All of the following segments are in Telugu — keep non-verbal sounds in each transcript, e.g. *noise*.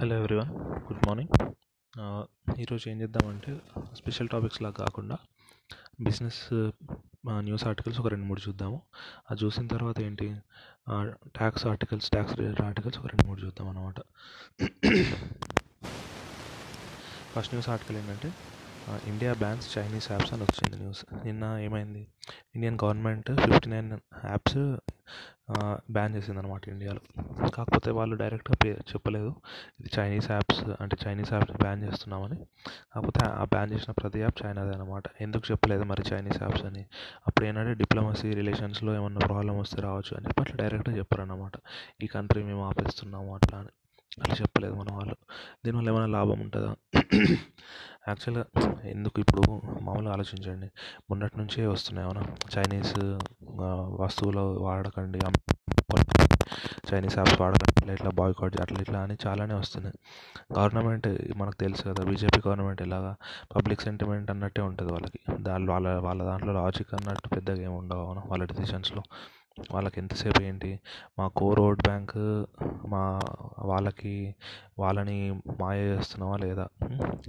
హలో ఎవ్రీవన్ గుడ్ మార్నింగ్ ఈరోజు ఏం చేద్దామంటే స్పెషల్ టాపిక్స్ లాగా కాకుండా బిజినెస్ న్యూస్ ఆర్టికల్స్ ఒక రెండు మూడు చూద్దాము. అది చూసిన తర్వాత ఏంటి tax articles tax related articles ఒక రెండు మూడు చూద్దాం అనమాట ఫస్ట్ న్యూస్ ఆర్టికల్ ఏంటంటే ఇండియా బ్యాన్స్ చైనీస్ యాప్స్ అని వచ్చింది న్యూస్ నిన్న ఏమైంది? Indian government fifty nine apps ban చేసింది అనమాట ఇండియాలో కాకపోతే వాళ్ళు డైరెక్ట్గా పే చెప్పలేదు. ఇది చైనీస్ యాప్స్ అంటే చైనీస్ యాప్స్ బ్యాన్ చేస్తున్నామని. కాకపోతే ఆ బ్యాన్ చేసిన ప్రతి యాప్ చైనాదే అనమాట ఎందుకు చెప్పలేదు మరి చైనీస్ యాప్స్ అని? అప్పుడు ఏంటంటే డిప్లొమసీ రిలేషన్స్లో ఏమన్నా ప్రాబ్లం వస్తే రావచ్చు అని చెప్పి అట్లా డైరెక్ట్గా చెప్పారనమాట ఈ కంట్రీ మేము ఆపేస్తున్నాము అట్లా అని. అట్లా చెప్పలేదు మన వాళ్ళు. దీనివల్ల ఏమైనా లాభం ఉంటుందా? యాక్చువల్గా ఎందుకు ఇప్పుడు మామూలుగా ఆలోచించండి. మొన్నటి నుంచే వస్తున్నాయి అవునా? చైనీస్ వస్తువులు వాడకండి చైనీస్ యాప్స్ వాడకండి ఇట్లా ఇట్లా బాయ్కాట్ అట్లా ఇట్లా అని చాలానే వస్తున్నాయి. గవర్నమెంట్ మనకు తెలుసు కదా బీజేపీ గవర్నమెంట్ ఇలాగా పబ్లిక్ సెంటిమెంట్ అన్నట్టే ఉంటుంది వాళ్ళకి. దాని వాళ్ళ వాళ్ళ దాంట్లో లాజిక్ అన్నట్టు పెద్దగా ఏమి ఉండవు అవునా? వాళ్ళ డిసిషన్స్లో. వాళ్ళకి ఎంతసేపు ఏంటి? మా కో రోడ్ బ్యాంక్ మా వాళ్ళకి వాళ్ళని మాయ చేస్తున్నావా లేదా?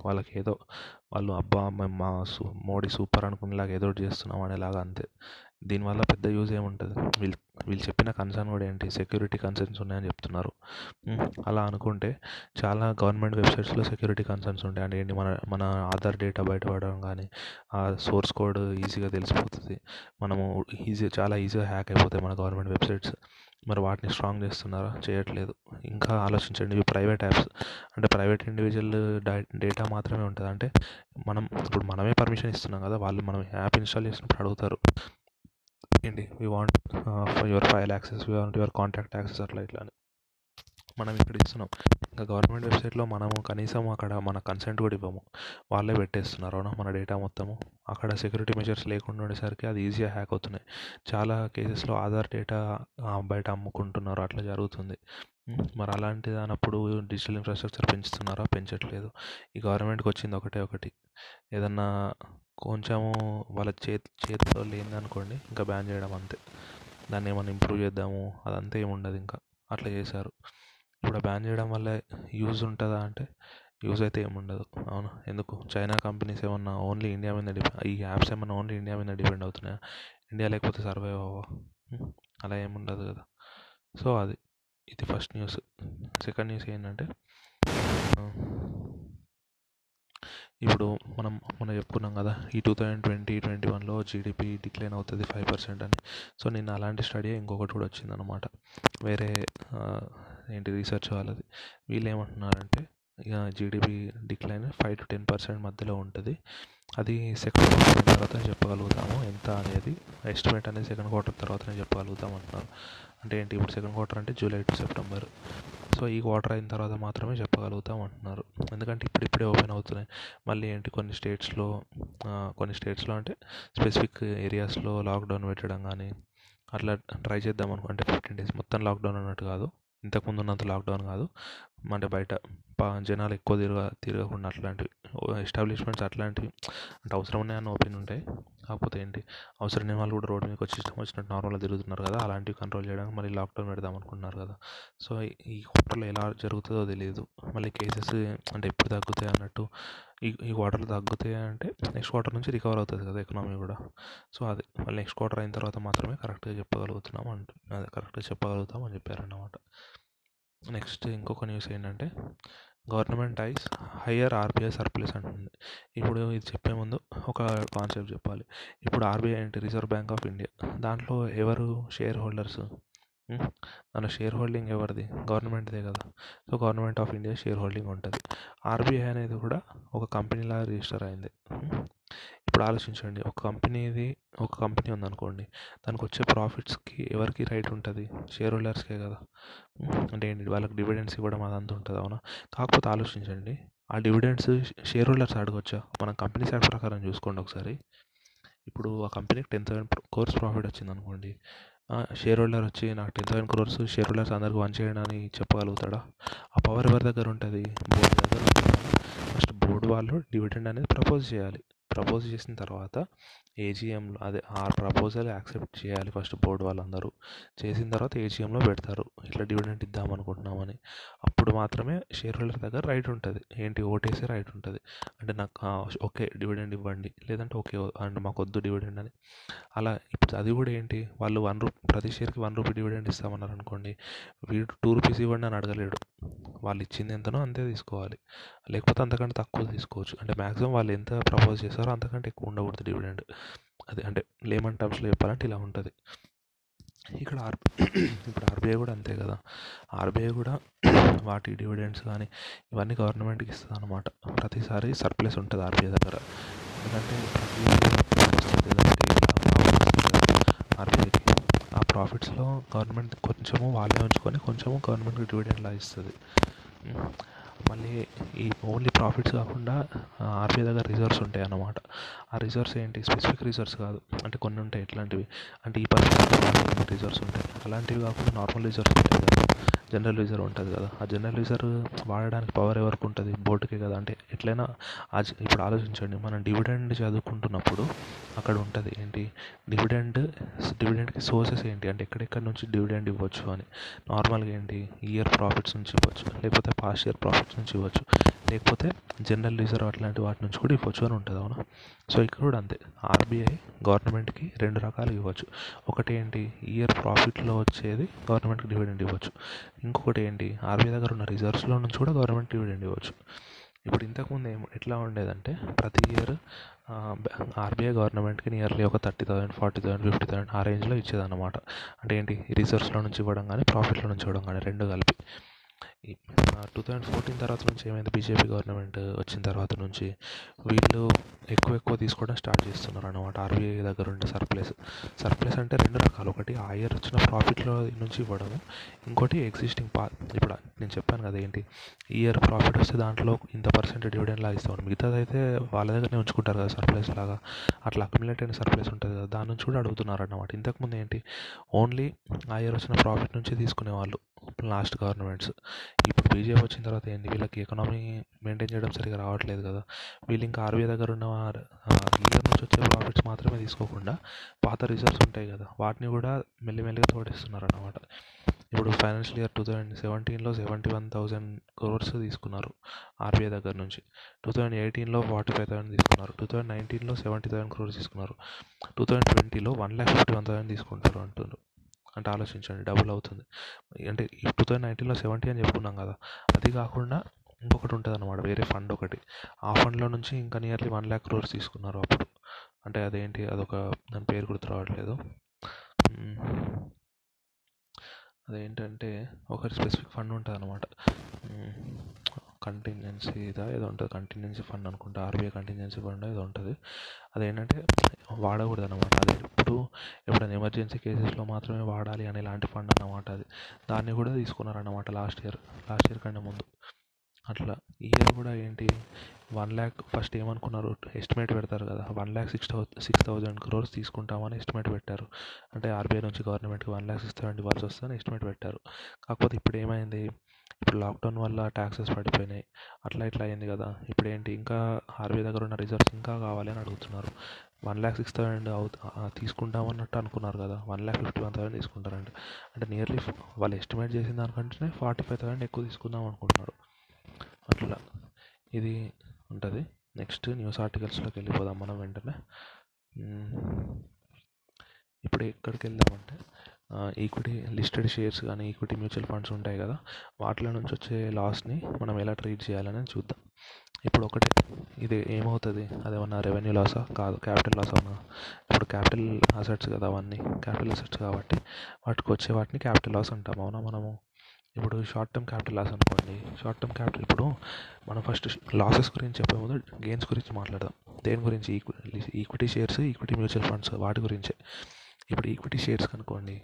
వాళ్ళకి ఏదో వాళ్ళు అబ్బా మేము మా సూ మోడీ సూపర్ అనుకునేలాగా ఏదో ఒకటి చేస్తున్నాం అనేలాగా అంతే. దీనివల్ల పెద్ద యూజ్ ఏముంటుంది? వీళ్ళు వీళ్ళు చెప్పిన కన్సర్న్ కూడా ఏంటి? సెక్యూరిటీ కన్సర్న్స్ ఉన్నాయని చెప్తున్నారు. అలా అనుకుంటే చాలా గవర్నమెంట్ వెబ్సైట్స్లో సెక్యూరిటీ కన్సర్న్స్ ఉంటాయి. అంటే ఏంటి? మన మన ఆధార్ డేటా బయటపడడం కానీ ఆ సోర్స్ కోడ్ ఈజీగా తెలిసిపోతుంది. మనము ఈజీ చాలా ఈజీగా హ్యాక్ అయిపోతాయి మన గవర్నమెంట్ వెబ్సైట్స్ మరి వాటిని స్ట్రాంగ్ చేస్తున్నారా? చేయట్లేదు. ఇంకా ఆలోచించండి. ఇవి ప్రైవేట్ యాప్స్ అంటే ప్రైవేట్ ఇండివిజువల్ డేటా మాత్రమే ఉంటుంది. అంటే మనం ఇప్పుడు మనమే పర్మిషన్ ఇస్తున్నాం కదా వాళ్ళు మనం యాప్ ఇన్స్టాల్ చేసినప్పుడు అడుగుతారు. ఏంటి we want your file access we want your contact access అట్లా ఇట్లా అని. మనం ఇక్కడ ఇస్తున్నాం. ఇంకా గవర్నమెంట్ వెబ్సైట్లో మనము కనీసం అక్కడ మన కన్సెంట్ కూడా ఇవ్వము. వాళ్ళే పెట్టేస్తున్నారు అవునా? మన డేటా మొత్తము. అక్కడ సెక్యూరిటీ మెజర్స్ లేకుండా ఉండేసరికి అది ఈజీగా హ్యాక్ అవుతున్నాయి. చాలా కేసెస్లో ఆధార్ డేటా బయట అమ్ముకుంటున్నారు. అట్లా జరుగుతుంది. మరి అలాంటి దానప్పుడు డిజిటల్ ఇన్ఫ్రాస్ట్రక్చర్ పెంచుతున్నారా? పెంచట్లేదు. ఈ గవర్నమెంట్కి వచ్చింది ఒకటే ఒకటి. ఏదన్నా కొంచెము వాళ్ళ చేతి చేతిలో లేదనుకోండి ఇంకా బ్యాన్ చేయడం అంతే. దాన్ని ఏమైనా ఇంప్రూవ్ చేద్దాము అదంతా ఏమి ఉండదు ఇంకా. అట్లా చేశారు. ఇప్పుడు బ్యాన్ చేయడం వల్ల యూజ్ ఉంటుందా అంటే యూజ్ అయితే ఏముండదు అవును. ఎందుకు? చైనా కంపెనీస్ ఏమన్నా ఓన్లీ ఇండియా మీద డిపెండ్ ఈ యాప్స్ ఏమన్నా ఓన్లీ ఇండియా మీద డిపెండ్ అవుతున్నాయా? ఇండియా లేకపోతే సర్వైవ్ అవ్వ అలా ఏముండదు కదా. సో అది. ఇది ఫస్ట్ న్యూస్ సెకండ్ న్యూస్ ఏంటంటే ఇప్పుడు మనం మొన్న చెప్పుకున్నాం కదా ఈ టూ థౌజండ్ ట్వంటీ ట్వంటీ వన్లో జీడిపి డిక్లైన్ అవుతుంది ఫైవ్ పర్సెంట్ అని. సో నిన్న అలాంటి స్టడీ ఇంకొకటి కూడా వచ్చిందనమాట వేరే ఏంటి రీసెర్చ్ వాళ్ళది. వీళ్ళు ఏమంటున్నారంటే ఇక GDP decline five to ten percent మధ్యలో ఉంటుంది. అది సెకండ్ క్వార్టర్ తర్వాత చెప్పగలుగుతాము. ఎంత అనేది ఎస్టిమేట్ అనేది సెకండ్ క్వార్టర్ తర్వాతనే చెప్పగలుగుతాం అంటున్నారు. అంటే ఏంటి? ఇప్పుడు సెకండ్ క్వార్టర్ అంటే జూలై టు సెప్టెంబర్. సో ఈ క్వార్టర్ అయిన తర్వాత మాత్రమే చెప్పగలుగుతాం అంటున్నారు. ఎందుకంటే ఇప్పుడిప్పుడే ఓపెన్ అవుతున్నాయి. మళ్ళీ ఏంటి? కొన్ని స్టేట్స్లో కొన్ని స్టేట్స్లో అంటే స్పెసిఫిక్ ఏరియాస్లో లాక్డౌన్ పెట్టడం కానీ అట్లా ట్రై చేద్దాం అనుకుంటే ఫిఫ్టీన్ డేస్ మొత్తం లాక్డౌన్ అన్నట్టు కాదు. ఇంతకుముందు ఉన్నంత లాక్డౌన్ కాదు. అంటే బయట జనాలు ఎక్కువ తిరగ తిరగకుండా అట్లాంటివి. ఎస్టాబ్లిష్మెంట్స్ అట్లాంటివి అంటే అవసరం ఉన్నాయని ఓపెన్ ఉంటాయి కాకపోతే ఏంటి అవసరం లేని వాళ్ళు కూడా రోడ్డు మీదకి వచ్చి ఇష్టం వచ్చినట్టు నార్మల్గా తిరుగుతున్నారు కదా అలాంటివి కంట్రోల్ చేయడానికి మళ్ళీ లాక్డౌన్ పెడదాం అనుకుంటున్నారు కదా. సో ఈ క్వార్టర్లో ఎలా జరుగుతుందో తెలియదు మళ్ళీ కేసెస్ అంటే ఎప్పుడు తగ్గుతాయి అన్నట్టు ఈ ఈ క్వార్టర్లో తగ్గుతాయి అంటే నెక్స్ట్ క్వార్టర్ నుంచి రికవర్ అవుతుంది కదా ఎకనామీ కూడా. సో అది మళ్ళీ నెక్స్ట్ క్వార్టర్ అయిన తర్వాత మాత్రమే కరెక్ట్గా చెప్పగలుగుతున్నాం అంటు అదే కరెక్ట్గా చెప్పగలుగుతాం అని చెప్పారన్నమాట. నెక్స్ట్ ఇంకొక న్యూస్ ఏంటంటే government eyes higher RBI surplus అంటుంది ఇప్పుడు ఇది చెప్పే ముందు ఒక కాన్సెప్ట్ చెప్పాలి. ఇప్పుడు ఆర్బీఐ అంటే రిజర్వ్ బ్యాంక్ ఆఫ్ ఇండియా. దాంట్లో ఎవరు షేర్ హోల్డర్స్? మన షేర్ హోల్డింగ్ ఎవరిది? గవర్నమెంట్దే కదా. So government of India share holding ఉంటుంది. ఆర్బీఐ అనేది కూడా ఒక కంపెనీలా రిజిస్టర్ అయింది. ఇప్పుడు ఆలోచించండి. ఒక కంపెనీది ఒక కంపెనీ ఉందనుకోండి. దానికి వచ్చే ప్రాఫిట్స్కి ఎవరికి రైట్ ఉంటుంది? షేర్ హోల్డర్స్కే కదా. అంటే ఏంటి? వాళ్ళకి డివిడెండ్స్ ఇవ్వడం అదంతా ఉంటుంది అవునా? కాకపోతే ఆలోచించండి. ఆ డివిడెండ్స్ షేర్ హోల్డర్స్ అడగొచ్చా? మనం కంపెనీ సైడ్ ప్రకారం చూసుకోండి ఒకసారి. ఇప్పుడు ఆ కంపెనీకి టెన్ థౌసండ్ కోర్స్ ప్రాఫిట్ వచ్చింది అనుకోండి షేర్ హోల్డర్ వచ్చి నాకు ten thousand crores share holders అందరికి వన్ చేయండి అని చెప్పగలుగుతాడా? ఆ పవర్ ఎవరి దగ్గర ఉంటుంది? బోర్డు దగ్గర ఉంటుంది? ఫస్ట్ బోర్డు వాళ్ళు డివిడెండ్ అనేది ప్రపోజ్ చేయాలి. ప్రపోజ్ చేసిన తర్వాత ఏజీఎంలో అదే ఆ ప్రపోజల్ యాక్సెప్ట్ చేయాలి ఫస్ట్ బోర్డు వాళ్ళందరూ. చేసిన తర్వాత ఏజీఎంలో పెడతారు. ఇట్లా డివిడెంట్ ఇద్దాం అనుకుంటున్నామని అప్పుడు మాత్రమే షేర్ హోల్డర్ దగ్గర రైట్ ఉంటుంది. ఏంటి? ఓటేసే రైట్ ఉంటుంది. అంటే నాకు ఓకే డివిడెండ్ ఇవ్వండి. లేదంటే ఓకే అంటే మాకు వద్దు డివిడెండ్ అని. అలా ఇప్పుడు అది కూడా ఏంటి? వాళ్ళు వన్ రూపీ ప్రతి షేర్కి వన్ రూపీ డివిడెండ్ ఇస్తామన్నారు అనుకోండి వీడు టూ రూపీస్ ఇవ్వండి అని అడగలేడు. వాళ్ళు ఇచ్చింది ఎంతనో అంతే తీసుకోవాలి. లేకపోతే అంతకంటే తక్కువ తీసుకోవచ్చు. అంటే మ్యాక్సిమం వాళ్ళు ఎంత ప్రపోజ్ చేస్తారు అంతకంటే ఎక్కువ ఉండకూడదు డివిడెండ్. అది అంటే లేమన్ టర్మ్స్లో చెప్పాలంటే ఇలా ఉంటుంది. ఇక్కడ ఆర్ *clears throat* ఇప్పుడు ఆర్బీఐ కూడా అంతే కదా. ఆర్బీఐ కూడా *clears throat* వాటి డివిడెండ్స్ కానీ ఇవన్నీ గవర్నమెంట్కి ఇస్తుంది అనమాట ప్రతిసారి సర్ప్లస్ ఉంటుంది ఆర్బీఐ దగ్గర. ఎందుకంటే ఆర్బీఐకి ఆ ప్రాఫిట్స్లో గవర్నమెంట్ కొంచెము వాళ్ళే ఉంచుకొని కొంచెము గవర్నమెంట్కి డివిడెండ్లా ఇస్తుంది. మళ్ళీ ఈ ఓన్లీ ప్రాఫిట్స్ కాకుండా ఆర్బీఐ దగ్గర రిజర్వ్స్ ఉంటాయి అన్నమాట. ఆ రిజర్వ్స్ ఏంటి? స్పెసిఫిక్ రిజర్వ్స్ కాదు. అంటే కొన్ని ఉంటాయి ఎట్లాంటివి? అంటే ఈ పర్సెంట్ రిజర్వ్స్ ఉంటాయి. అలాంటివి కాకుండా నార్మల్ రిజర్వ్స్ ఉంటాయి కదా. జనరల్ రిజర్వ్ ఉంటుంది కదా ఆ జనరల్ రిజర్వ్ వాడడానికి పవర్ ఎవరికి ఉంటుంది? బోర్డుకే కదా. అంటే ఎట్లయినా ఇప్పుడు ఆలోచించండి మనం డివిడెండ్ చదువుకుంటున్నప్పుడు అక్కడ ఉంటుంది ఏంటి? డివిడెండ్ డివిడెండ్కి సోర్సెస్ ఏంటి? అంటే ఎక్కడెక్కడ నుంచి డివిడెండ్ ఇవ్వచ్చు అని. నార్మల్గా ఏంటి? ఇయర్ ప్రాఫిట్స్ నుంచి ఇవ్వచ్చు లేకపోతే పాస్ట్ ఇయర్ ప్రాఫిట్స్ నుంచి ఇవ్వచ్చు లేకపోతే జనరల్ రిజర్వ్ అట్లాంటి వాటి నుంచి కూడా ఇవ్వచ్చు అని ఉంటుంది అవునా? సో ఇక్కడ కూడా అంతే. ఆర్బీఐ గవర్నమెంట్కి రెండు రకాలు ఇవ్వచ్చు. ఒకటి ఏంటి? ఇయర్ ప్రాఫిట్లో వచ్చేది గవర్నమెంట్కి డివిడెండ్ ఇవ్వచ్చు. ఇంకొకటి ఏంటి ఆర్బీఐ దగ్గర ఉన్న రిజర్వ్స్లో నుంచి కూడా గవర్నమెంట్ డివిడెండ్ ఇవ్వచ్చు. ఇప్పుడు ఇంతకుముందు ఏం ఎట్లా ఉండేదంటే ప్రతి ఇయర్ ఆర్బీఐ గవర్నమెంట్కి నియర్లీ ఒక thirty thousand forty thousand fifty thousand ఆ రేంజ్లో ఇచ్చేదన్నమాట. అంటే ఏంటి? రిజర్వ్స్లో నుంచి ఇవ్వడం కానీ ప్రాఫిట్లో నుంచి ఇవ్వడం కానీ రెండు కలిపి. టూ థౌజండ్ ఫోర్టీన్ తర్వాత నుంచి ఏమైంది? బీజేపీ గవర్నమెంట్ వచ్చిన తర్వాత నుంచి వీళ్ళు ఎక్కువ ఎక్కువ తీసుకోవడం స్టార్ట్ చేస్తున్నారు అనమాట ఆర్బీఐ దగ్గర ఉండే సర్ప్లస్ సర్ప్లస్ అంటే రెండు రకాలు. ఒకటి ఆ ఇయర్ వచ్చిన ప్రాఫిట్లో నుంచి ఇవ్వడము. ఇంకోటి ఎగ్జిస్టింగ్ పా ఇప్పుడు నేను చెప్పాను కదా ఏంటి? ఇయర్ ప్రాఫిట్ వస్తే దాంట్లో ఇంత పర్సెంట్ డివిడెండ్ లాగా ఇస్తాం మిగతాది అయితే వాళ్ళ దగ్గరనే ఉంచుకుంటారు కదా సర్ప్లస్ లాగా. అట్లా అక్యుమిలేట్ అయిన సర్ప్లస్ ఉంటుంది కదా. దాని నుంచి కూడా అడుగుతున్నారు అన్నమాట ఇంతకుముందు ఏంటి? ఓన్లీ ఆ ఇయర్ వచ్చిన ప్రాఫిట్ నుంచి తీసుకునేవాళ్ళు లాస్ట్ గవర్నమెంట్స్ ఇప్పుడు బీజేపీ వచ్చిన తర్వాత ఏంటి వీళ్ళకి ఎకనామీ మెయింటైన్ చేయడం సరిగా రావట్లేదు కదా. వీళ్ళు ఇంకా ఆర్బీఐ దగ్గర ఉన్న ఇయర్ నుంచి వచ్చే ప్రాఫిట్స్ మాత్రమే తీసుకోకుండా పాత రిజర్వ్స్ ఉంటాయి కదా వాటిని కూడా మెల్లిమెల్లిగా తోడేస్తున్నారు అన్నమాట ఇప్పుడు ఫైనాన్షియల్ ఇయర్ టూ థౌజండ్ సెవెంటీన్లో సెవెంటీ వన్ థౌజండ్ క్రోర్స్ తీసుకున్నారు ఆర్బీఐ దగ్గర నుంచి. టూ థౌజండ్ ఎయిటీన్లో ఫార్టీ ఫైవ్ థౌసండ్ తీసుకున్నారు. టూ థౌజండ్ నైన్టీన్లో సెవెంటీ థౌసండ్ క్రోర్స్ తీసుకున్నారు. టూ థౌజండ్ ట్వంటీలో one lakh fifty one thousand తీసుకుంటారు అంటున్నారు అంటే ఆలోచించండి డబుల్ అవుతుంది. అంటే టూ థౌజండ్ నైన్టీన్లో సెవెంటీ అని చెప్పుకున్నాం కదా అది కాకుండా ఇంకొకటి ఉంటుంది అనమాట వేరే ఫండ్ ఒకటి. ఆ ఫండ్లో నుంచి ఇంకా నియర్లీ వన్ ల్యాక్ క్రోర్స్ తీసుకున్నారు అప్పుడు. అంటే అదేంటి అదొక దాని పేరు గుర్తు రావట్లేదు. అదేంటంటే ఒకరి స్పెసిఫిక్ ఫండ్ ఉంటుంది అనమాట కంటింజెన్సీదా ఏదో ఉంటుంది. కంటింజెన్సీ ఫండ్ అనుకుంటా ఆర్బీఐ కంటింజెన్సీ ఫండ్ ఏదో ఉంటుంది. అదేంటంటే వాడకూడదు అనమాట అదే ఎప్పుడు ఎప్పుడైనా ఎమర్జెన్సీ కేసెస్లో మాత్రమే వాడాలి అనే ఇలాంటి ఫండ్ అన్నమాట అది. దాన్ని కూడా తీసుకున్నారన్నమాట లాస్ట్ ఇయర్ లాస్ట్ ఇయర్ కంటే ముందు. అట్లా ఈ ఇయర్ కూడా ఏంటి వన్ ల్యాక్ ఫస్ట్ ఏమనుకున్నారు? ఎస్టిమేట్ పెడతారు కదా one lakh six thou six thousand crores తీసుకుంటామని ఎస్టిమేట్ పెట్టారు. అంటే ఆర్బీఐ నుంచి గవర్నమెంట్కి వన్ ల్యాక్ సిక్స్ థౌసండ్ ఇవ్వాల్సి వస్తుందని ఎస్టిమేట్ పెట్టారు. కాకపోతే ఇప్పుడు ఏమైంది ఇప్పుడు లాక్డౌన్ వల్ల ట్యాక్సెస్ పడిపోయినాయి. అట్లా ఇట్లా అయింది కదా ఇప్పుడు ఏంటి ఇంకా ఆర్బీఐ దగ్గర ఉన్న రిజర్వ్స్ ఇంకా కావాలి అని అడుగుతున్నారు. వన్ ల్యాక్ సిక్స్ థౌసండ్ అవుతు తీసుకుంటామన్నట్టు అనుకున్నారు కదా. One lakh fifty one thousand తీసుకుంటారండి అంటే నియర్లీ వాళ్ళు ఎస్టిమేట్ చేసిన దానికంటే ఫార్టీ ఫైవ్ థౌసండ్ ఎక్కువ తీసుకుందాం అనుకుంటున్నారు. అట్లా. ఇది ఉంటుంది. నెక్స్ట్ న్యూస్ ఆర్టికల్స్లోకి వెళ్ళిపోదాం మనం వెంటనే. ఇప్పుడు ఎక్కడికి వెళ్దామంటే ఈక్విటీ లిస్టెడ్ షేర్స్ కానీ ఈక్విటీ మ్యూచువల్ ఫండ్స్ ఉంటాయి కదా వాటిలో నుంచి వచ్చే లాస్ని మనం ఎలా ట్రీట్ చేయాలని చూద్దాం. ఇప్పుడు ఒకటే ఇది ఏమవుతుంది? అదేమన్నా రెవెన్యూ లాసా? కాదు క్యాపిటల్ లాస్ అవునా ఇప్పుడు క్యాపిటల్ అసెట్స్ కదా అవన్నీ క్యాపిటల్ అసెట్స్ కాబట్టి వాటికి వచ్చే వాటిని క్యాపిటల్ లాస్ అంటాం అవునా మనము? ఇప్పుడు షార్ట్ టర్మ్ క్యాపిటల్ లాస్ అనుకోండి షార్ట్ టర్మ్ క్యాపిటల్ ఇప్పుడు మనం ఫస్ట్ లాసెస్ గురించి చెప్పే ముందు గెయిన్స్ గురించి మాట్లాడదాం. దేని గురించి? Equity equity shares equity mutual funds వాటి గురించే. ఇప్పుడు ఈక్విటీ షేర్స్ కనుకోండి.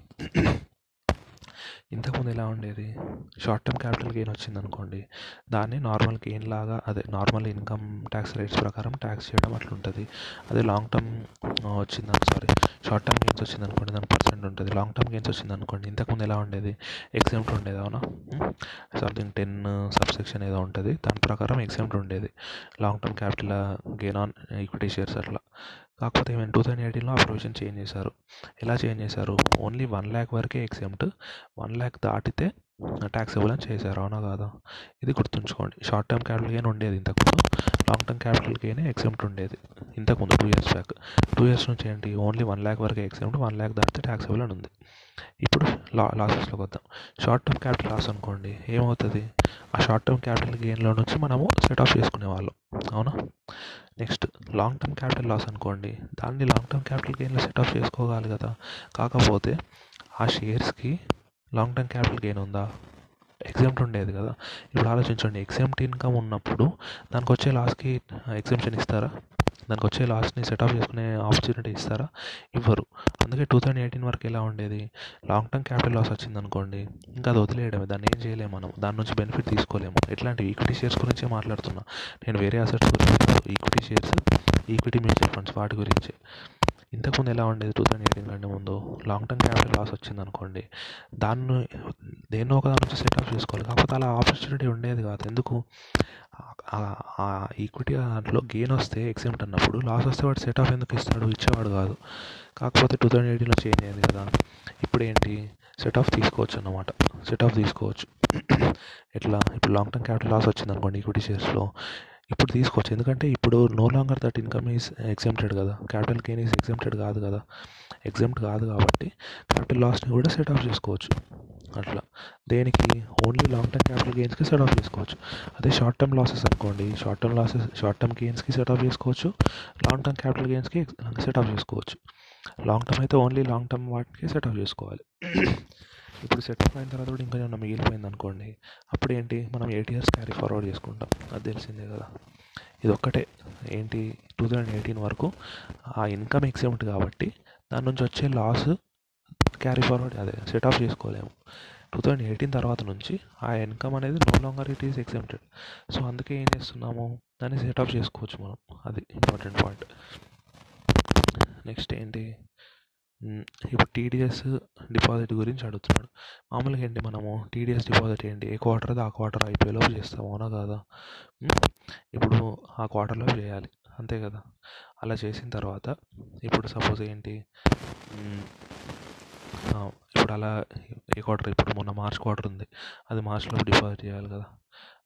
ఇంతకుముందు ఎలా ఉండేది? షార్ట్ టర్మ్ క్యాపిటల్ గెయిన్ వచ్చింది అనుకోండి. దాన్ని నార్మల్ గెయిన్ లాగా అదే నార్మల్ ఇన్కమ్ ట్యాక్స్ రేట్స్ ప్రకారం ట్యాక్స్ చేయడం అట్లా ఉంటుంది. అదే లాంగ్ టర్మ్ వచ్చింది సారీ షార్ట్ టర్మ్ గెయిన్స్ వచ్చింది అనుకోండి దాని పర్సెంట్ ఉంటుంది. లాంగ్ టర్మ్ గెయిన్స్ వచ్చింది అనుకోండి ఇంతకుముందు ఎలా ఉండేది? ఎగ్జామ్ట్ ఉండేది అవునా? సంథింగ్ టెన్ సబ్సెక్షన్ ఏదో ఉంటుంది. దాని ప్రకారం ఎగ్జామ్ట్ ఉండేది. Long term capital gain on equity shares అట్లా. కాకపోతే ఏమైనా టూ థౌజండ్ ఎయిటీన్లో ఆ ప్రొవిజన్ చేంజ్ చేశారు. ఎలా చేంజ్ చేశారు? ఓన్లీ వన్ ల్యాక్ వరకే ఎగ్జామ్ట్ వన్ ల్యాక్ దాటితే ట్యాక్సేబుల్ అని చేశారు. అవునా కాదా? ఇది గుర్తుంచుకోండి. షార్ట్ టర్మ్ క్యాపిటల్ గెయిన్ ఉండేది ఇంతకుముందు. Long term capital gain exempt ఉండేది. ఇంతకుముందు two years back. Two years నుంచి ఏంటి ఓన్లీ వన్ ల్యాక్ వరకే ఎగ్జామ్ట్ వన్ ల్యాక్ దాటితే ట్యాక్సబుల్ అని ఉంది. ఇప్పుడు లా లాసెస్లోకి వద్దాం. షార్ట్ టర్మ్ క్యాపిటల్ లాస్ అనుకోండి ఏమవుతుంది? ఆ షార్ట్ టర్మ్ క్యాపిటల్ గెయిన్లో నుంచి మనము సెట్ ఆఫ్ చేసుకునే వాళ్ళం. అవునా? Next long term capital loss అనుకోండి దాన్ని లాంగ్ టర్మ్ క్యాపిటల్ గెయిన్లో సెట్ ఆఫ్ చేసుకోవాలి కదా. కాకపోతే ఆ షేర్స్కి లాంగ్ టర్మ్ క్యాపిటల్ గెయిన్ ఉందా? ఎగ్జామ్ట్ ఉండేది కదా. ఇప్పుడు ఆలోచించండి ఎగ్జామ్ట్ ఇన్కమ్ ఉన్నప్పుడు దానికి వచ్చే లాస్కి ఎగ్జామ్షన్ ఇస్తారా? దానికి వచ్చే లాస్ని సెట్ ఆఫ్ చేసుకునే ఆపర్చునిటీ ఇస్తారా? ఇవ్వరు. అందుకే టూ థౌజండ్ ఎయిటీన్ వరకు ఎలా ఉండేది? లాంగ్ టర్మ్ క్యాపిటల్ లాస్ వచ్చింది అనుకోండి ఇంకా అది వదిలేయడమే. దాన్ని ఏం చేయలేము మనం. దాని నుంచి బెనిఫిట్ తీసుకోలేము. ఎట్లాంటి ఈక్విటీ షేర్స్ గురించే మాట్లాడుతున్నా. నేను వేరే అసెట్స్ గురించి equity shares equity mutual funds వాటి గురించి. ఇంతకుముందు ఎలా ఉండేది టూ థౌజండ్ ఎయిటీన్ కంటే ముందు? లాంగ్ టర్మ్ క్యాపిటల్ లాస్ వచ్చింది అనుకోండి దాన్ని దేన్నో ఒక దాని నుంచి సెట్ ఆఫ్ చేసుకోవాలి. కాకపోతే అలా ఆపర్చునిటీ ఉండేది కాదు. ఎందుకు? ఆ ఈక్విటీ దాంట్లో గెయిన్ వస్తే ఎక్సెంప్ట్ అన్నప్పుడు లాస్ వస్తే వాడు సెట్ ఆఫ్ ఎందుకు ఇస్తాడు? ఇచ్చేవాడు కాదు. కాకపోతే టూ థౌజండ్ ఎయిటీన్లో చేంజ్ అయింది కదా. ఇప్పుడు ఏంటి? సెట్ ఆఫ్ తీసుకోవచ్చు అన్నమాట. సెట్ ఆఫ్ తీసుకోవచ్చు. *clears throat* ఎట్లా? ఇప్పుడు లాంగ్ టర్మ్ క్యాపిటల్ లాస్ వచ్చింది అనుకోండి ఈక్విటీ షేర్స్లో ఇప్పుడు తీసుకోవచ్చు. ఎందుకంటే ఇప్పుడు no longer that income is exempted కదా. క్యాపిటల్ గెయిన్ ఈజ్ ఎగ్జామ్టెడ్ కాదు కదా. ఎగ్జామ్ట్ కాదు కాబట్టి క్యాపిటల్ లాస్ని కూడా సెట్ ఆఫ్ చేసుకోవచ్చు. అట్లా. దేనికి? ఓన్లీ లాంగ్ టర్మ్ క్యాపిటల్ గెయిన్స్కి సెట్ ఆఫ్ చేసుకోవచ్చు. అదే షార్ట్ టర్మ్ లాసెస్ అనుకోండి. Short term losses short term గెయిన్స్కి set off చేసుకోవచ్చు. లాంగ్ టర్మ్ క్యాపిటల్ గెయిన్స్కి సెట్ ఆఫ్ చేసుకోవచ్చు. లాంగ్ టర్మ్ అయితే ఓన్లీ లాంగ్ టర్మ్ వాటికి సెట్ ఆఫ్ చేసుకోవాలి. ఇప్పుడు సెటప్ అయిన తర్వాత కూడా ఇంకా ఏమైనా మిగిలిపోయింది అనుకోండి అప్పుడు ఏంటి మనం ఎయిట్ ఇయర్స్ క్యారీ ఫార్వర్డ్ చేసుకుంటాం. అది తెలిసిందే కదా. ఇది ఒక్కటే. ఏంటి? టూ థౌజండ్ ఎయిటీన్ వరకు ఆ ఇన్కమ్ ఎగ్జామ్ట్ కాబట్టి దాని నుంచి వచ్చే లాస్ క్యారీ ఫార్వర్డ్ అదే సెట్ ఆఫ్ చేసుకోలేము. టూ థౌజండ్ ఎయిటీన్ తర్వాత నుంచి ఆ ఇన్కమ్ అనేది no longer it is exempted so అందుకే ఏం చేస్తున్నాము? దాన్ని సెట్ ఆఫ్ చేసుకోవచ్చు మనం. అది ఇంపార్టెంట్ పాయింట్ నెక్స్ట్ ఏంటి? ఇప్పుడు టీడీఎస్ డిపాజిట్ గురించి అడుగుతున్నాడు మామూలుగా ఏంటి మనము టీడీఎస్ డిపాజిట్ ఏంటి? ఏ క్వార్టర్ది ఆ క్వార్టర్ అయిపోయేలోపు చేస్తాం అవునా కాదా? ఇప్పుడు ఆ క్వార్టర్లో చేయాలి. అంతే కదా? అలా చేసిన తర్వాత ఇప్పుడు సపోజ్ ఏంటి? ఇప్పుడు అలా ఏ క్వార్టర్? ఇప్పుడు మొన్న మార్చ్ క్వార్టర్ ఉంది. అది మార్చ్లో డిపాజిట్ చేయాలి కదా?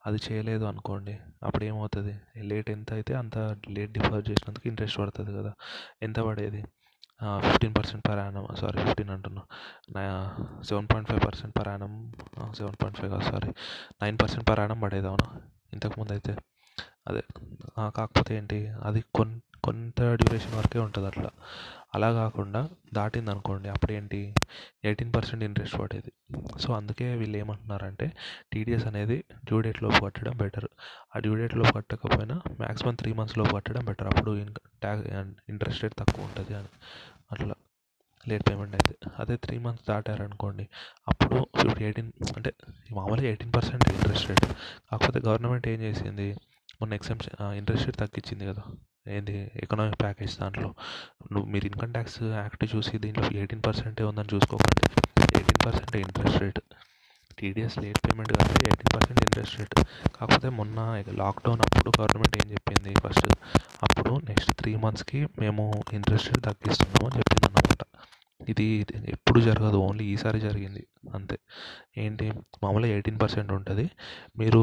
అది చేయలేదు అనుకోండి అప్పుడు ఏమవుతుంది? లేట్ ఎంత అయితే అంత లేట్ డిపాజిట్ చేసినందుకు ఇంట్రెస్ట్ పడుతుంది కదా? ఎంత పడేది? Fifteen percent per annum sorry fifteen అంటున్నా. Seven point five percent per annum seven point five కాదు sorry nine percent per annum పడేది అవునా? ఇంతకుముందు అయితే అదే. కాకపోతే ఏంటి? అది కొన్ కొంత డ్యూరేషన్ వరకే ఉంటుంది అట్లా. అలా కాకుండా దాటింది అనుకోండి అప్పుడు ఏంటి ఎయిటీన్ పర్సెంట్ ఇంట్రెస్ట్ పడేది. సో అందుకే వీళ్ళు ఏమంటున్నారంటే టీడీఎస్ అనేది డ్యూ డేట్లోపు కట్టడం బెటర్ ఆ డ్యూ డేట్లో కట్టకపోయినా మ్యాక్సిమం త్రీ మంత్స్లోపు కట్టడం బెటర్ అప్పుడు ట్యాక్స్ ఇంట్రెస్ట్ రేట్ తక్కువ ఉంటుంది అని. అట్లా లేట్ పేమెంట్ అయితే. అదే త్రీ మంత్స్ దాటారనుకోండి అప్పుడు ఫిఫ్టీ ఎయిటీన్ అంటే మామూలుగా ఎయిటీన్ పర్సెంట్ ఇంట్రెస్ట్ రేట్ కాకపోతే గవర్నమెంట్ ఏం చేసింది? మొన్న ఎక్సెంప్షన్ ఇంట్రెస్ట్ రేట్ తగ్గించింది కదా. ఏంది? ఎకనామిక్ ప్యాకేజ్ దాంట్లో. నువ్వు మీరు ఇన్కమ్ ట్యాక్స్ యాక్ట్ చూసి దీంట్లో ఎయిటీన్ పర్సెంటే ఉందని చూసుకోకండి. Eighteen percent interest rate TDS late payment కాబట్టి ఎయిటీన్ పర్సెంట్ ఇంట్రెస్ట్ రేట్ కాకపోతే మొన్న లాక్డౌన్ అప్పుడు గవర్నమెంట్ ఏం చెప్పింది? ఫస్ట్ అప్పుడు నెక్స్ట్ త్రీ మంత్స్కి మేము ఇంట్రెస్ట్ రేట్ తగ్గిస్తున్నాము అని చెప్పింది. ఇది ఎప్పుడు జరగదు ఓన్లీ ఈసారి జరిగింది అంతే. ఏంటి మామూలుగా ఎయిటీన్ పర్సెంట్ ఉంటుంది. మీరు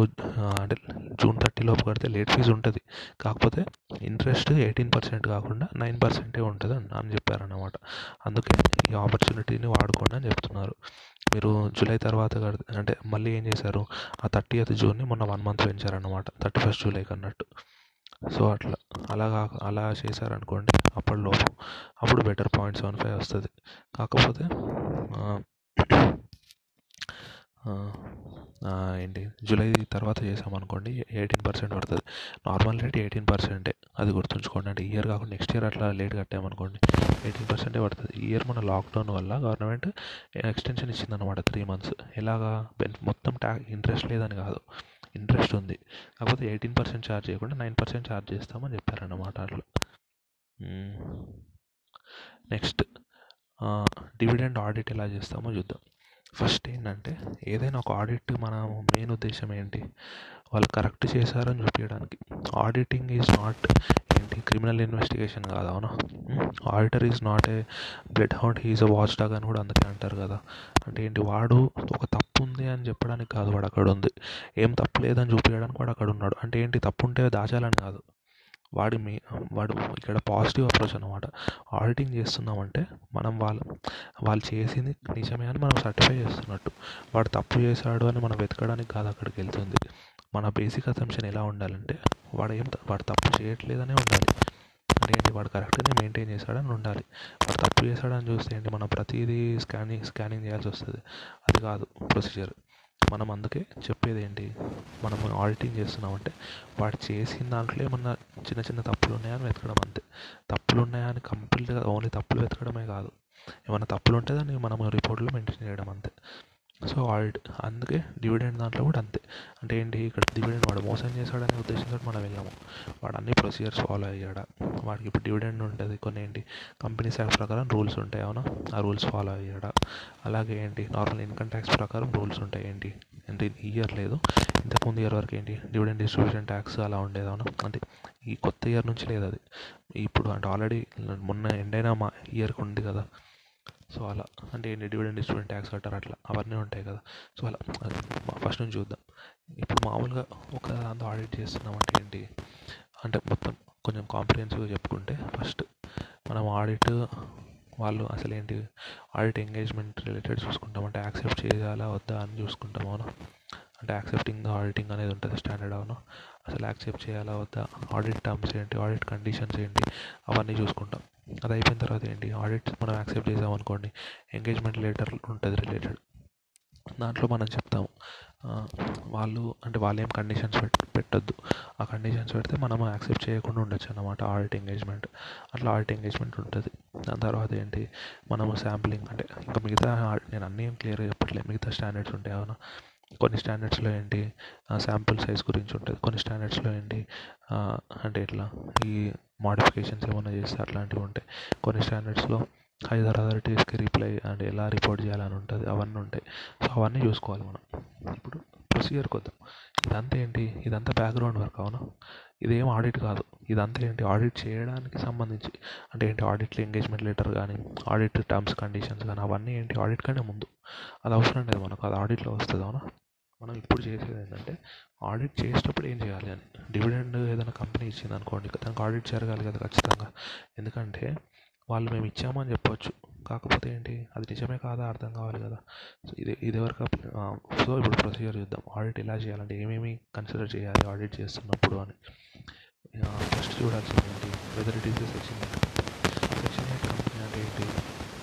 అంటే జూన్ థర్టీ లోపు కడితే లేట్ ఫీజు ఉంటుంది. కాకపోతే ఇంట్రెస్ట్ ఎయిటీన్ పర్సెంట్ కాకుండా నైన్ పర్సెంటే ఉంటుంది అని చెప్పారన్నమాట. అందుకే ఈ ఆపర్చునిటీని వాడుకోండి అని చెప్తున్నారు. మీరు జూలై తర్వాత కడితే అంటే మళ్ళీ ఏం చేశారు? ఆ థర్టీ ఎయిత్ జూన్ని మొన్న వన్ మంత్ పెంచారన్నమాట థర్టీ ఫస్ట్ జూలైకి అన్నట్టు సో అట్లా అలా అలా చేశారనుకోండి అప్పటిలోపు అప్పుడు బెటర్ పాయింట్ సెవెన్ ఫైవ్ వస్తుంది. కాకపోతే ఏంటి జూలై తర్వాత చేసామనుకోండి ఎయిటీన్ పర్సెంట్ పడుతుంది. నార్మల్ రేట్ ఎయిటీన్ పర్సెంటే అది గుర్తుంచుకోండి. అంటే ఇయర్ కాకుండా నెక్స్ట్ ఇయర్ అట్లా లేట్ కట్టామనుకోండి ఎయిటీన్ పర్సెంటే పడుతుంది. ఈ ఇయర్ మన లాక్డౌన్ వల్ల గవర్నమెంట్ ఎక్స్టెన్షన్ ఇచ్చిందనమాట త్రీ మంత్స్. ఎలాగా? మొత్తం ట్యాక్ ఇంట్రెస్ట్ లేదని కాదు. ఇంట్రెస్ట్ ఉంది. కాకపోతే ఎయిటీన్ పర్సెంట్ ఛార్జ్ చేయకుండా నైన్ పర్సెంట్ ఛార్జ్ చేస్తామని చెప్పారన్నమాట అట్లా. నెక్స్ట్ డివిడెండ్ ఆడిట్ ఎలా చేస్తామో చూద్దాం. ఫస్ట్ ఏంటంటే ఏదైనా ఒక ఆడిట్ మన మెయిన్ ఉద్దేశం ఏంటి? వాళ్ళు కరెక్ట్ చేశారని చూపించడానికి. ఆడిటింగ్ ఈజ్ నాట్ ఏంటి? క్రిమినల్ ఇన్వెస్టిగేషన్ కాదు అవునా? Auditor is not a bloodhound he's a watchdog అని కూడా అందుకే అంటారు కదా. అంటే ఏంటి? వాడు ఒక తప్పు ఉంది అని చెప్పడానికి కాదు వాడు అక్కడ ఉంది. ఏం తప్పు లేదని చూపించడానికి వాడు అక్కడ ఉన్నాడు. అంటే ఏంటి? తప్పు ఉంటే దాచాలని కాదు. వాడి మీ వాడు ఇక్కడ పాజిటివ్ అప్రోచ్ అనమాట ఆడిటింగ్ చేస్తున్నామంటే మనం వాళ్ళు వాళ్ళు చేసింది నిజమే అని మనం సర్టిఫై చేస్తున్నట్టు. వాడు తప్పు చేశాడు అని మనం వెతకడానికి కాదు అక్కడికి వెళ్తుంది. మన బేసిక్ అసంప్షన్ ఎలా ఉండాలంటే వాడు ఏం వాడు తప్పు చేయట్లేదనే ఉండాలి. అంటే ఏంటి? వాడు కరెక్ట్గానే మెయింటైన్ చేశాడని ఉండాలి. వాడు తప్పు చేశాడని చూస్తే ఏంటి? మనం ప్రతిదీ స్కానింగ్ స్కానింగ్ చేయాల్సి వస్తుంది. అది కాదు ప్రొసీజర్ మనం అందుకే చెప్పేది ఏంటి మనం ఆడిటింగ్ చేస్తున్నామంటే వాడు చేసిన దాంట్లో ఏమన్నా చిన్న చిన్న తప్పులు ఉన్నాయని వెతకడం అంతే. తప్పులు ఉన్నాయని కంప్లీట్గా ఓన్లీ తప్పులు వెతకడమే కాదు. ఏమైనా తప్పులు ఉంటే దాన్ని మనం రిపోర్ట్లో మెయింటైన్ చేయడం అంతే. సో ఆడిట్ అందుకే డివిడెండ్ దాంట్లో కూడా అంతే. అంటే ఏంటి? ఇక్కడ డివిడెండ్ వాడు మోసం చేశాడనే ఉద్దేశంతో మనం వెళ్ళాము. వాడు అన్ని ప్రొసీజర్స్ ఫాలో అయ్యాడా? వాడికి ఇప్పుడు డివిడెండ్ ఉంటుంది. కొన్ని ఏంటి? కంపెనీ యాక్ట్ ప్రకారం రూల్స్ ఉంటాయి అవునా? ఆ రూల్స్ ఫాలో అయ్యాడా? అలాగే ఏంటి నార్మల్ ఇన్కమ్ ట్యాక్స్ ప్రకారం రూల్స్ ఉంటాయి ఏంటి? అంటే ఇయర్ లేదు. ఇంతకుముందు ఇయర్ వరకు ఏంటి డివిడెండ్ డిస్ట్రిబ్యూషన్ ట్యాక్స్ అలా ఉండేది అవునా అంటే ఈ కొత్త ఇయర్ నుంచి లేదు అది. ఇప్పుడు అంటే ఆల్రెడీ మొన్న ఎండ్ అయిన మా ఇయర్కి ఉంది కదా. సో అలా అంటే ఏంటి డివిడెండ్ డిస్ట్రిబ్యూషన్ ట్యాక్స్ కట్టారు అట్లా అవన్నీ ఉంటాయి కదా. సో అలా ఫస్ట్ నుంచి చూద్దాం. ఇప్పుడు మామూలుగా ఒక దాంతో ఆడిట్ చేస్తున్నామంటే ఏంటి అంటే మొత్తం కొంచెం కాంప్రిహెన్సివ్గా చెప్పుకుంటే ఫస్ట్ మనం ఆడిట్ వాళ్ళు అసలు ఏంటి ఆడిట్ ఎంగేజ్మెంట్ రిలేటెడ్ చూసుకుంటాం అంటే యాక్సెప్ట్ చేయాలా వద్దా అని చూసుకుంటాం అవును. అంటే యాక్సెప్టింగ్ ఆడిటింగ్ అనేది ఉంటుంది స్టాండర్డ్ అవును. అసలు యాక్సెప్ట్ చేయాలా వద్దా ఆడిట్ టర్మ్స్ ఏంటి ఆడిట్ కండిషన్స్ ఏంటి అవన్నీ చూసుకుంటాం. అది అయిపోయిన తర్వాత ఏంటి ఆడిట్ మనం యాక్సెప్ట్ చేసామనుకోండి ఎంగేజ్మెంట్ లెటర్ ఉంటుంది రిలేటెడ్. దాంట్లో మనం చెప్తాము వాళ్ళు అంటే వాళ్ళు ఏం కండిషన్స్ పెట్ పెట్టద్దు. ఆ కండిషన్స్ పెడితే మనం యాక్సెప్ట్ చేయకుండా ఉండొచ్చు అన్నమాట ఆడిట్ ఎంగేజ్మెంట్ అట్లా ఆడిట్ ఎంగేజ్మెంట్ ఉంటుంది. దాని తర్వాత ఏంటి మనము శాంప్లింగ్ అంటే ఇంకా మిగతా నేను అన్నీ ఏం క్లియర్గా చెప్పట్లేదు మిగతా స్టాండర్డ్స్ ఉంటాయి అవునా కొన్ని స్టాండర్డ్స్లో ఏంటి శాంపుల్ సైజ్ గురించి ఉంటుంది. కొన్ని స్టాండర్డ్స్లో ఏంటి అంటే ఇట్లా ఈ మాడిఫికేషన్స్ ఏమైనా చేస్తే అట్లాంటివి ఉంటాయి. కొన్ని స్టాండర్డ్స్లో హైదర్ అథారిటీస్కి రిప్లై అండ్ ఎలా రిపోర్ట్ చేయాలని ఉంటుంది అవన్నీ ఉంటాయి. సో అవన్నీ చూసుకోవాలి మనం. ఇప్పుడు ప్రొసీజర్కి వద్దాం. ఇదంతా ఏంటి? ఇదంతా బ్యాక్గ్రౌండ్ వర్క్ అవునా? ఇదేం ఆడిట్ కాదు. ఇదంతా ఏంటి? ఆడిట్ చేయడానికి సంబంధించి అంటే ఏంటి? ఆడిట్లో ఎంగేజ్మెంట్ లెటర్ కానీ ఆడిట్ టర్మ్స్ కండిషన్స్ కానీ అవన్నీ ఏంటి? ఆడిట్ కంటే ముందు. అది అవసరం లేదు మనకు. అది ఆడిట్లో వస్తుంది అవునా? మనం ఇప్పుడు చేసేది ఏంటంటే ఆడిట్ చేసేటప్పుడు ఏం చేయాలి అని. డివిడెండ్ ఏదైనా కంపెనీ ఇచ్చింది అనుకోండి దానికి ఆడిట్ జరగాలి కదా ఖచ్చితంగా. ఎందుకంటే వాళ్ళు మేము ఇచ్చామని చెప్పొచ్చు. కాకపోతే ఏంటి? అది నిజమే కాదా? అర్థం కావాలి కదా. సో ఇది ఇది వరకు సో ఇప్పుడు ప్రొసీజర్ చూద్దాం. ఆడిట్ ఎలా చేయాలంటే ఏమేమి కన్సిడర్ చేయాలి ఆడిట్ చేస్తున్నప్పుడు అని. ఫస్ట్ చూడాల్సింది ఏంటి? Whether it is section section eight company అంటే ఏంటి?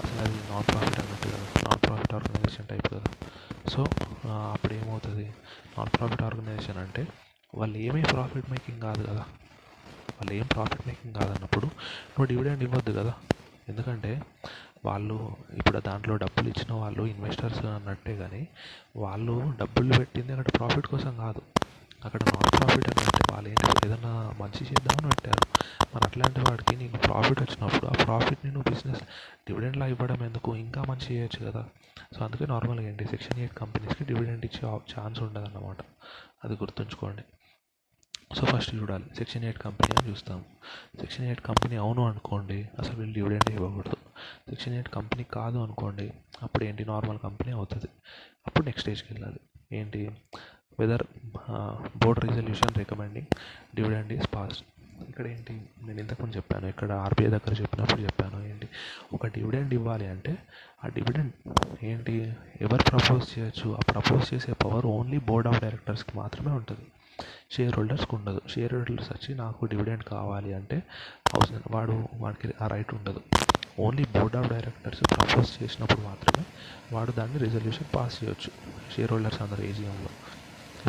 అసలు అది నాన్ ప్రాఫిట్ అన్నట్టు కదా. నాన్ ప్రాఫిట్ ఆర్గనైజేషన్ టైప్ కదా. సో అప్పుడు ఏమవుతుంది? నాన్ ప్రాఫిట్ ఆర్గనైజేషన్ అంటే వాళ్ళు ఏమీ ప్రాఫిట్ మేకింగ్ కాదు కదా. వాళ్ళు ఏం ప్రాఫిట్ మేకింగ్ కాదన్నప్పుడు నువ్వు డివిడెండ్ ఇవ్వద్దు కదా. ఎందుకంటే వాళ్ళు ఇప్పుడు దాంట్లో డబ్బులు ఇచ్చిన వాళ్ళు ఇన్వెస్టర్స్ అన్నట్టే కానీ వాళ్ళు డబ్బులు పెట్టింది అక్కడ ప్రాఫిట్ కోసం కాదు. అక్కడ నాన్ ప్రాఫిట్ అని అంటే వాళ్ళు ఏంటి ఏదైనా మంచి చేద్దామని పెట్టారు. మరి అట్లాంటి వాడికి నీకు ప్రాఫిట్ వచ్చినప్పుడు ఆ ప్రాఫిట్ని నువ్వు బిజినెస్ డివిడెండ్లా ఇవ్వడం ఎందుకు? ఇంకా మంచి చేయొచ్చు కదా. సో అందుకే నార్మల్గా ఏంటి సెక్షన్ ఎయిట్ కంపెనీస్కి డివిడెండ్ ఇచ్చే ఛాన్స్ ఉండదు అన్నమాట అది గుర్తుంచుకోండి. సో ఫస్ట్ చూడాలి. సెక్షన్ ఎయిట్ కంపెనీ అని చూస్తాం సెక్షన్ ఎయిట్ కంపెనీ అవును అనుకోండి అసలు వీళ్ళు డివిడెండ్ ఇవ్వకూడదు. సెక్షన్ ఎయిట్ కంపెనీ కాదు అనుకోండి అప్పుడు ఏంటి? నార్మల్ కంపెనీ అవుతుంది. అప్పుడు నెక్స్ట్ స్టేజ్కి వెళ్ళాలి. ఏంటి? Whether board resolution recommending dividend is pass ఇక్కడ ఏంటి? నేను ఇంతకుముందు చెప్పాను ఇక్కడ ఆర్బీఐ దగ్గర చెప్పినప్పుడు చెప్పాను. ఏంటి? ఒక డివిడెండ్ ఇవ్వాలి అంటే ఆ డివిడెండ్ ఏంటి? ఎవరు ప్రపోజ్ చేయొచ్చు? ఆ ప్రపోజ్ చేసే పవర్ ఓన్లీ బోర్డ్ ఆఫ్ డైరెక్టర్స్కి మాత్రమే ఉంటుంది. షేర్ హోల్డర్స్కి ఉండదు. షేర్ హోల్డర్స్ వచ్చి నాకు డివిడెండ్ కావాలి అంటే అవసరం. వాడు వాడికి ఆ రైట్ ఉండదు. Only board of directors propose చేసినప్పుడు మాత్రమే వాడు దాన్ని రిజల్యూషన్ పాస్ చేయొచ్చు. షేర్ హోల్డర్స్ అందరు ఏజీఎంలో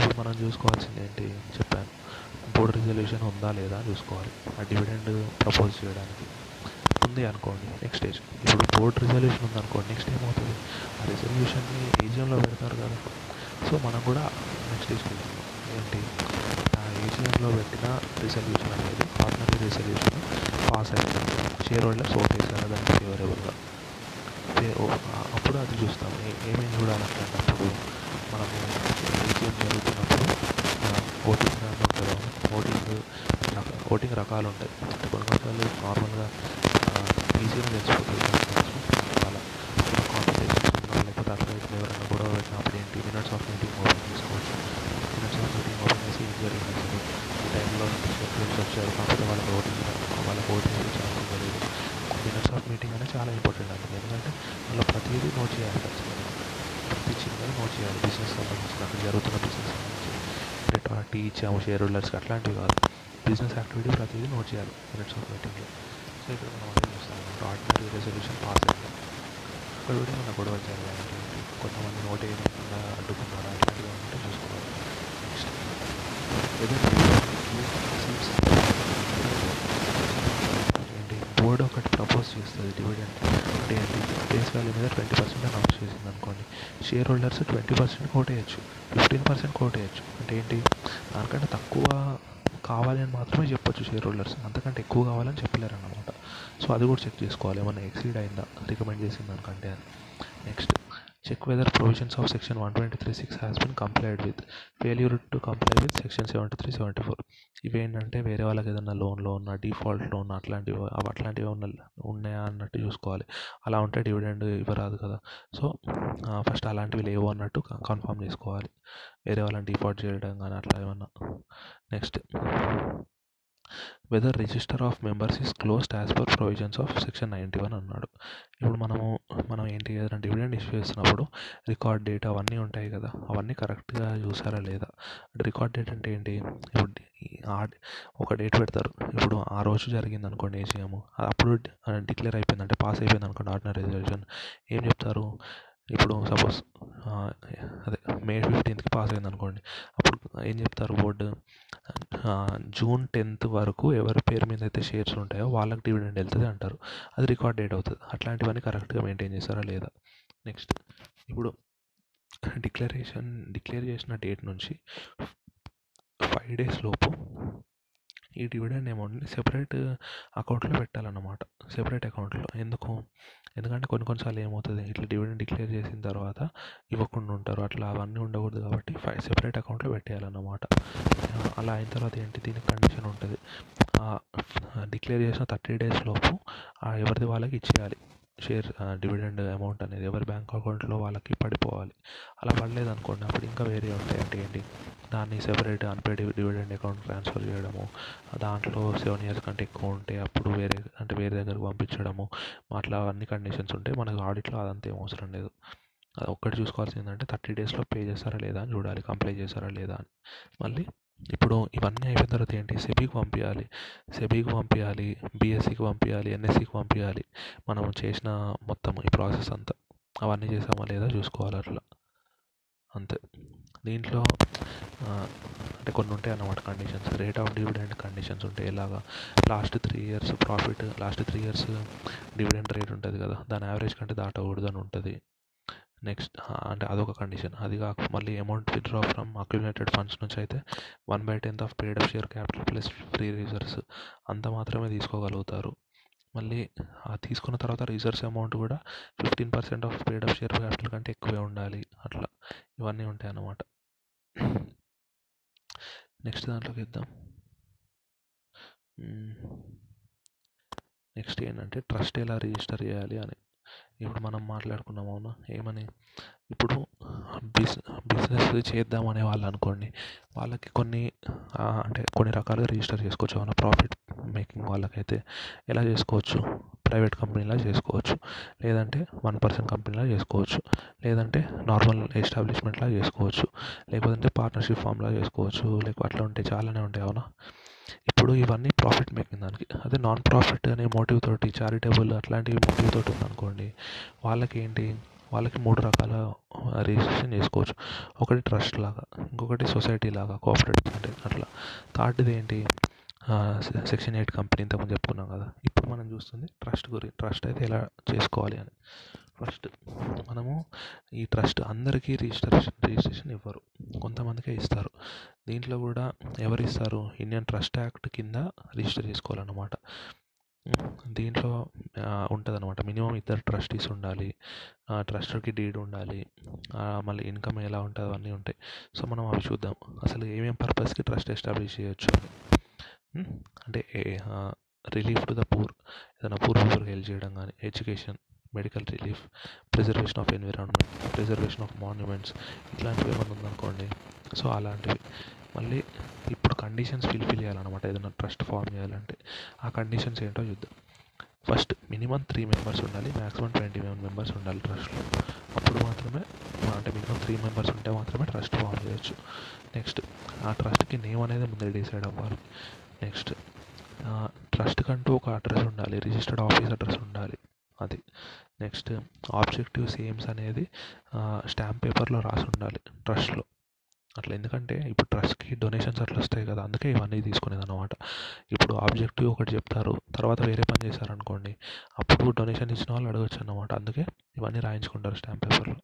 ఇప్పుడు మనం చూసుకోవాల్సింది ఏంటి? చెప్పాను. బోర్డ్ రిజల్యూషన్ ఉందా లేదా చూసుకోవాలి. ఆ డివిడెండ్ ప్రపోజ్ చేయడానికి. ఉంది అనుకోండి నెక్స్ట్ స్టేజ్ ఇప్పుడు బోర్డ్ రిజల్యూషన్ ఉంది అనుకోండి నెక్స్ట్ ఏమవుతుంది? ఆ రిజల్యూషన్ని ఏజిఎంలో పెడతారు కదా? సో మనం కూడా నెక్స్ట్ స్టేజ్కి వెళ్తున్నాం ఏంటి? ఆ ఏజిఎంలో పెట్టిన రిజల్యూషన్ అనేది ఆర్డినరీ రిజల్యూషన్ పాస్ అయింది షేర్ హోల్డర్స్ ఓట్ వేసారు దానికి ఫేవరబుల్గా అప్పుడు అది చూస్తాం. ఏమేమి చూడాలంటే అన్నప్పుడు మనము ఏజిఎం జరుగుతున్నప్పుడు ఓటింగ్ అని ఓటింగ్ ఓటింగ్ రకాలు ఉంటాయి. అంటే కొన్ని కొన్నిసార్లు నార్మల్గా ఈజీగా తెలిసిపోతుంది. చాలా కాన్వర్సేషన్ లేకపోతే అట్లా ఎవరైనా గొడవ పెట్టినప్పుడు ఏంటి? మినిట్స్ ఆఫ్ మీటింగ్ ఓపెన్ చేసుకోవచ్చు మినిట్స్ ఆఫ్ మీటింగ్ ఓపెన్ చేసి ఏం జరిగింది అసలు ఈ టైంలో షెడ్యూల్స్ వచ్చారు కాకపోతే వాళ్ళకి ఓటింగ్ వాళ్ళకి ఓటింగ్ వేసే ఛాన్స్ ఉండలేదు మినిట్స్ ఆఫ్ మీటింగ్ అనేది చాలా ఇంపార్టెంట్ అండి ఎందుకంటే అందులో ప్రతిదీ నోట్ చేయాలి ఖచ్చితంగా ప్రతి చిన్నది నోట్ చేయాలి బిజినెస్ సంబంధించిన అక్కడ జరుగుతున్న బిజినెస్ సంబంధించి అంటే టీ ఇచ్చాము షేర్ హోల్డర్స్కి అట్లాంటివి కాదు బిజినెస్ యాక్టివిటీ ప్రతిదీ నోట్ చేయాలి మినిట్స్ ఆఫ్ మీటింగ్లో సో ఇక్కడ మనం అదే చేస్తాం ఆర్డినరీ రెజల్యూషన్ పాస్ అయింది అక్కడ కూడా మన గొడవ జరగాలి కొంతమంది నోట్ వేయకుండా అడ్డుకున్నారా అట్లాంటివి ఉంటే చూసుకోవాలి నెక్స్ట్ బోర్డు ఒకటి ప్రపోజ్ చేస్తుంది డివిడెండ్ అంటే ఏంటి ఫేస్ వాల్యూ మీద ట్వంటీ పర్సెంట్ అనౌన్స్ చేసింది అనుకోండి. షేర్ హోల్డర్స్ ట్వంటీ పర్సెంట్ కోటేయచ్చు ఫిఫ్టీన్ పర్సెంట్ కోటేయచ్చు అంటే ఏంటి? దానికంటే తక్కువ కావాలి అని మాత్రమే చెప్పొచ్చు షేర్ హోల్డర్స్ అంతకంటే ఎక్కువ కావాలని చెప్పలేరు అన్నమాట సో అది కూడా చెక్ చేసుకోవాలి. ఏమన్నా ఎక్సీడ్ అయిందా? రికమెండ్ చేసిన దానికంటే అని. Next check whether provisions of section one twenty three six has been complied with failure to comply with section seventy three seventy four ఇవేంటంటే వేరే వాళ్ళకి ఏదైనా లోన్లో ఉన్న డిఫాల్ట్ లోన్ అట్లాంటివి అవి అట్లాంటివి ఉన్న ఉన్నాయా అన్నట్టు చూసుకోవాలి. అలా ఉంటే డివిడెండ్ ఇవ్వరాదు కదా. సో ఫస్ట్ అలాంటివి లేవు అన్నట్టు కన్ఫర్మ్ చేసుకోవాలి. వేరే వాళ్ళని డిఫాల్ట్ చేయడం కానీ అట్లా ఏమన్నా. Next whether register of members is closed as per provisions of section ninety one అన్నాడు. ఇప్పుడు మనము మనం ఏంటి ఏదైనా డివిడెండ్ ఇష్యూ చేస్తున్నప్పుడు రికార్డ్ డేట్ అవన్నీ ఉంటాయి కదా అవన్నీ కరెక్ట్గా చూసారా లేదా? రికార్డ్ డేట్ అంటే ఏంటి? ఇప్పుడు ఒక డేట్ పెడతారు. ఇప్పుడు ఆ రోజు జరిగింది అనుకోండి ఏసీఎం అప్పుడు డిక్లేర్ అయిపోయింది అంటే పాస్ అయిపోయింది అనుకోండి ఆర్డినరీ రిజల్యూషన్ ఏం చెప్తారు? ఇప్పుడు సపోజ్ అదే మే ఫిఫ్టీన్త్కి పాస్ అయింది అనుకోండి. అప్పుడు ఏం చెప్తారు బోర్డు జూన్ టెన్త్ వరకు ఎవరి పేరు మీద అయితే షేర్స్ ఉంటాయో వాళ్ళకి డివిడెండ్ వెళ్తుంది అంటారు. అది రికార్డ్ డేట్ అవుతుంది. అట్లాంటివన్నీ కరెక్ట్గా మెయింటైన్ చేస్తారా లేదా? నెక్స్ట్ ఇప్పుడు డిక్లరేషన్ డిక్లేర్ చేసిన డేట్ నుంచి ఫైవ్ డేస్ లోపు ఈ డివిడెండ్ అమౌంట్ని సెపరేట్ అకౌంట్లో పెట్టాలన్నమాట. సెపరేట్ అకౌంట్లో. ఎందుకు? ఎందుకంటే కొన్ని కొన్నిసార్లు ఏమవుతుంది? ఇట్లా డివిడెండ్ డిక్లేర్ చేసిన తర్వాత ఇవ్వకుండా ఉంటారు. అట్లా అవన్నీ ఉండకూడదు కాబట్టి ఫైవ్ సెపరేట్ అకౌంట్లో పెట్టేయాలన్నమాట. అలా అయిన తర్వాత ఏంటి? దీనికి కండిషన్ ఉంటుంది. డిక్లేర్ చేసిన థర్టీ డేస్ లోపు ఎవరిది వాళ్ళకి ఇచ్చేయాలి. షేర్ డివిడెండ్ అమౌంట్ అనేది ఎవరి బ్యాంక్ అకౌంట్లో వాళ్ళకి పడిపోవాలి. అలా పడలేదు అనుకోండి అప్పుడు ఇంకా వేరే ఉంటాయి అంటే ఏంటి? దాన్ని separate unpaid dividend account transfer చేయడము దాంట్లో సెవెన్ ఇయర్స్ కంటే ఎక్కువ ఉంటే అప్పుడు వేరే అంటే వేరే దగ్గరకు పంపించడము అట్లా అన్ని కండిషన్స్ ఉంటాయి మనకు ఆడిట్లో అదంతా ఏం అవసరం లేదు. అది ఒక్కటి చూసుకోవాల్సింది ఏంటంటే థర్టీ డేస్లో పే చేస్తారా లేదా అని చూడాలి కంప్లైంట్ చేస్తారా లేదా అని. మళ్ళీ ఇప్పుడు ఇవన్నీ అయిపోయిన తర్వాత ఏంటి? సెబీకి పంపించాలి సెబీకి పంపించాలి బీఎస్సీకి పంపించాలి ఎన్ఎస్సీకి పంపించాలి మనం చేసిన మొత్తం ఈ ప్రాసెస్ అంతా అవన్నీ చేసామా లేదా చూసుకోవాలి అట్లా. అంతే. దీంట్లో అంటే కొన్ని ఉంటాయి అన్నమాట conditions. Rate of dividend conditions ఉంటాయి. ఎలాగా? Last three years profit last three years dividend rate ఉంటుంది కదా. దాని యావరేజ్ కంటే దాటకూడదు అని ఉంటుంది. నెక్స్ట్ అంటే అదొక కండిషన్. అది కాక మళ్ళీ amount withdraw from accumulated funds నుంచి అయితే one by tenth of period of share capital plus free reserves అంత మాత్రమే తీసుకోగలుగుతారు. మళ్ళీ ఆ తీసుకున్న తర్వాత రిజర్వ్స్ అమౌంట్ కూడా fifteen percent of period of share capital కంటే ఎక్కువే ఉండాలి. అట్లా ఇవన్నీ ఉంటాయి అన్నమాట. నెక్స్ట్ దాంట్లోకి ఇద్దాం నెక్స్ట్ ఏంటంటే ట్రస్ట్ ఎలా రిజిస్టర్ చేయాలి అని. ఇప్పుడు మనం మాట్లాడుకున్నాం అవునా? ఏమని? ఇప్పుడు బిజ్ బిజినెస్ చేద్దామనే వాళ్ళు అనుకోండి వాళ్ళకి కొన్ని అంటే కొన్ని రకాలుగా రిజిస్టర్ చేసుకోవచ్చు. ఏమైనా ప్రాఫిట్ మేకింగ్ వాళ్ళకైతే ఎలా చేసుకోవచ్చు? ప్రైవేట్ కంపెనీలా చేసుకోవచ్చు. లేదంటే వన్ పర్సెంట్ కంపెనీలా చేసుకోవచ్చు. లేదంటే నార్మల్ ఎస్టాబ్లిష్మెంట్లా చేసుకోవచ్చు. లేకపోతే పార్ట్నర్షిప్ ఫామ్లా చేసుకోవచ్చు. లేకపోతే అట్లా ఉంటాయి చాలానే ఉంటాయి అవునా? ఇప్పుడు ఇవన్నీ ప్రాఫిట్ మేకింగ్ దానికి. అదే నాన్ ప్రాఫిట్ అనే మోటివ్ తోటి చారిటబుల్ అట్లాంటివి మోటివ్ తోటి ఉందనుకోండి వాళ్ళకి ఏంటి వాళ్ళకి మూడు రకాల రిజిస్ట్రేషన్ చేసుకోవచ్చు. ఒకటి ట్రస్ట్ లాగా ఇంకొకటి సొసైటీ లాగా కోఆపరేటివ్ అంటే అట్లా. థర్డ్ది ఏంటి? సెక్షన్ ఎయిట్ కంపెనీ ఇంతకుముందు చెప్పుకున్నాం కదా. ఇప్పుడు మనం చూస్తుంది ట్రస్ట్ గురించి ట్రస్ట్ అయితే ఎలా చేసుకోవాలి అని. ఫస్ట్ మనము ఈ ట్రస్ట్ అందరికీ రిజిస్ట్రేషన్ రిజిస్ట్రేషన్ ఇవ్వరు. కొంతమందికే ఇస్తారు. దీంట్లో కూడా ఎవరు ఇస్తారు ఇండియన్ ట్రస్ట్ యాక్ట్ కింద రిజిస్టర్ చేసుకోవాలన్నమాట. దీంట్లో ఉంటుంది అనమాట మినిమం ఇద్దరు ట్రస్టీస్ ఉండాలి. ట్రస్టర్కి డీడ్ ఉండాలి. మళ్ళీ ఇన్కమ్ ఎలా ఉంటుంది అవన్నీ ఉంటాయి. సో మనం అవి చూద్దాం. అసలు ఏమేం పర్పస్కి ట్రస్ట్ ఎస్టాబ్లిష్ చేయొచ్చు అంటే రిలీఫ్ టు ద పూర్. ఏదైనా పూర్ పీపుల్కి హెల్ప్ చేయడం కానీ education. Medical relief preservation of environment preservation of monuments ఇట్లాంటివి ఏమైనా ఉందనుకోండి. సో అలాంటివి. మళ్ళీ ఇప్పుడు కండిషన్స్ ఫిల్ఫిల్ చేయాలన్నమాట ఏదైనా ట్రస్ట్ ఫామ్ చేయాలంటే. ఆ కండిషన్స్ ఏంటో చూద్దాం. ఫస్ట్ మినిమం త్రీ మెంబర్స్ ఉండాలి మ్యాక్సిమం ట్వంటీ వన్ మెంబర్స్ ఉండాలి ట్రస్ట్లో అప్పుడు మాత్రమే అంటే మినిమం త్రీ మెంబర్స్ ఉంటే మాత్రమే ట్రస్ట్ ఫామ్ చేయొచ్చు. నెక్స్ట్ ఆ ట్రస్ట్కి నేమ్ అనేది ముందే డిసైడ్ అవ్వాలి. నెక్స్ట్ ట్రస్ట్కంటూ ఒక అడ్రస్ ఉండాలి రిజిస్టర్డ్ ఆఫీస్ అడ్రస్ ఉండాలి. అది. నెక్స్ట్ ఆబ్జెక్టివ్స్ ఎయిమ్స్ అనేది స్టాంప్ పేపర్లో రాసి ఉండాలి ట్రస్ట్లో. అట్లా ఎందుకంటే ఇప్పుడు ట్రస్ట్కి డొనేషన్స్ అట్లా వస్తాయి కదా అందుకే ఇవన్నీ తీసుకునేది అనమాట ఇప్పుడు ఆబ్జెక్టివ్ ఒకటి చెప్తారు తర్వాత వేరే పని చేశారనుకోండి అప్పుడు డొనేషన్ ఇచ్చిన వాళ్ళు అడగచ్చు అనమాట అందుకే ఇవన్నీ రాయించుకుంటారు స్టాంప్ పేపర్లో.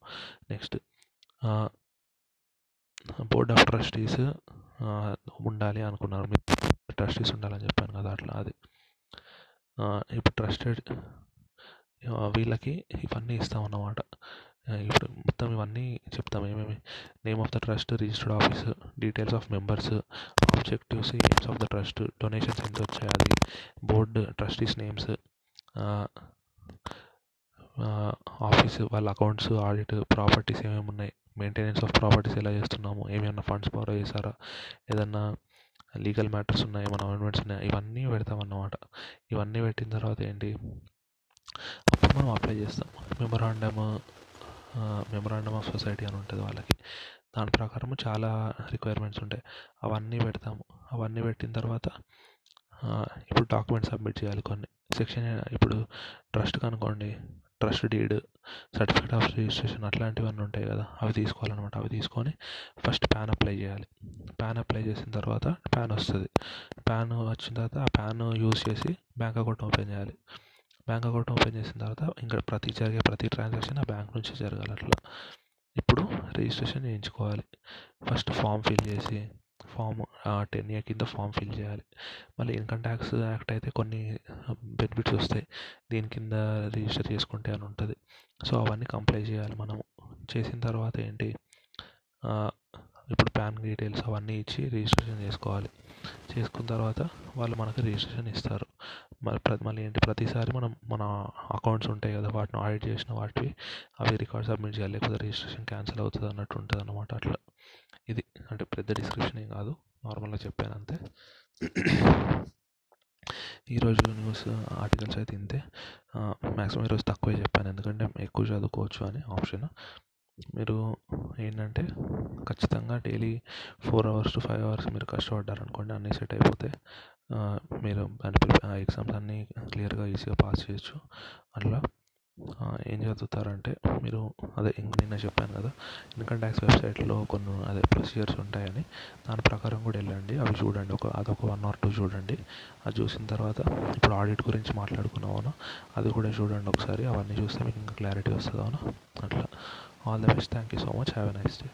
నెక్స్ట్ బోర్డ్ ఆఫ్ ట్రస్టీస్ ఉండాలి అనుకున్నారు. మీరు ట్రస్టీస్ ఉండాలని చెప్పాను కదా అట్లా అది. ఇప్పుడు ట్రస్టెడ్ వీళ్ళకి ఇవన్నీ ఇస్తాం అన్నమాట ఇప్పుడు మొత్తం ఇవన్నీ చెప్తాం. ఏమేమి? Name of the trust registered office details of members objectives aims of the trust donations ఎంత వచ్చాయి అది ట్రస్టీస్ నేమ్స్ ఆఫీస్ వాళ్ళ అకౌంట్స్ ఆడిట్ ప్రాపర్టీస్ ఏమేమి ఉన్నాయి మెయింటెనెన్స్ ఆఫ్ ప్రాపర్టీస్ ఎలా చేస్తున్నాము ఏమైనా ఫండ్స్ బారో చేశారా ఏదన్నా లీగల్ మ్యాటర్స్ ఉన్నాయి ఏమైనా అమెండ్మెంట్స్ ఉన్నాయి ఇవన్నీ పెడతాం అన్నమాట ఇవన్నీ పెట్టిన తర్వాత ఏంటి? అప్పుడు మనం అప్లై చేస్తాం. మెమరాండమ్ మెమరాండమ్ ఆఫ్ సొసైటీ అని ఉంటుంది వాళ్ళకి. దాని ప్రకారం చాలా రిక్వైర్మెంట్స్ ఉంటాయి. అవన్నీ పెడతాము. అవన్నీ పెట్టిన తర్వాత ఇప్పుడు డాక్యుమెంట్స్ సబ్మిట్ చేయాలి కొన్ని. సెక్షన్ ఇప్పుడు trust కనుకోండి trust deed certificate of registration అట్లాంటివన్నీ ఉంటాయి కదా. అవి తీసుకోవాలన్నమాట. అవి తీసుకొని ఫస్ట్ ప్యాన్ అప్లై చేయాలి. ప్యాన్ అప్లై చేసిన తర్వాత ప్యాన్ వస్తుంది. ప్యాన్ వచ్చిన తర్వాత ఆ ప్యాన్ యూస్ చేసి బ్యాంక్ అకౌంట్ ఓపెన్ చేయాలి. బ్యాంక్ అకౌంట్ ఓపెన్ చేసిన తర్వాత ఇంకా ప్రతి జరిగే ప్రతి ట్రాన్సాక్షన్ ఆ బ్యాంక్ నుంచి జరగాలి అట్లా. ఇప్పుడు రిజిస్ట్రేషన్ చేయించుకోవాలి. ఫస్ట్ ఫామ్ ఫిల్ చేసి ఫామ్ టెన్ ఇయర్ కింద ఫామ్ ఫిల్ చేయాలి. మళ్ళీ ఇన్కమ్ ట్యాక్స్ యాక్ట్ అయితే కొన్ని బెనిఫిట్స్ వస్తాయి. దీని కింద రిజిస్టర్ చేసుకుంటే అని ఉంటుంది. సో అవన్నీ కంప్లై చేయాలి మనం చేసిన తర్వాత ఏంటి? ఇప్పుడు ప్యాన్ డీటెయిల్స్ అవన్నీ ఇచ్చి రిజిస్ట్రేషన్ చేసుకోవాలి. చేసుకున్న తర్వాత వాళ్ళు మనకు రిజిస్ట్రేషన్ ఇస్తారు. మరి మళ్ళీ ఏంటి? ప్రతిసారి మనం మన అకౌంట్స్ ఉంటాయి కదా వాటిని ఆడిట్ చేసిన వాటివి అవి రికార్డ్ సబ్మిట్ చేయాలి. లేకపోతే రిజిస్ట్రేషన్ క్యాన్సిల్ అవుతుంది అన్నట్టు ఉంటుంది అనమాట అట్లా. ఇది అంటే పెద్ద డిస్క్రిప్షన్ ఏం కాదు. నార్మల్గా చెప్పాను అంతే. ఈరోజు న్యూస్ ఆర్టికల్స్ అయితే ఇంతే. మ్యాక్సిమం ఈరోజు తక్కువే చెప్పాను. ఎందుకంటే ఎక్కువ చదువుకోవచ్చు అని ఆప్షన్ మీరు ఏంటంటే ఖచ్చితంగా daily four hours to five hours మీరు కష్టపడ్డారనుకోండి అన్నీ సెట్ అయిపోతే మీరు ఆ ఎగ్జామ్స్ అన్నీ క్లియర్గా ఈజీగా పాస్ చేయొచ్చు. అట్లా ఏం చదువుతారంటే మీరు అదే నిన్న చెప్పాను కదా ఇన్కమ్ ట్యాక్స్ వెబ్సైట్లో కొన్ని అదే ప్రొసీజర్స్ ఉంటాయని దాని ప్రకారం కూడా వెళ్ళండి. అవి చూడండి ఒక అదొక వన్ ఆర్ టూ చూడండి. అది చూసిన తర్వాత ఇప్పుడు ఆడిట్ గురించి మాట్లాడుకున్నామో అది కూడా చూడండి ఒకసారి అవన్నీ చూస్తే మీకు ఇంకా క్లారిటీ వస్తుంది అవునా అట్లా. All the best. Thank you so much. Have a nice day.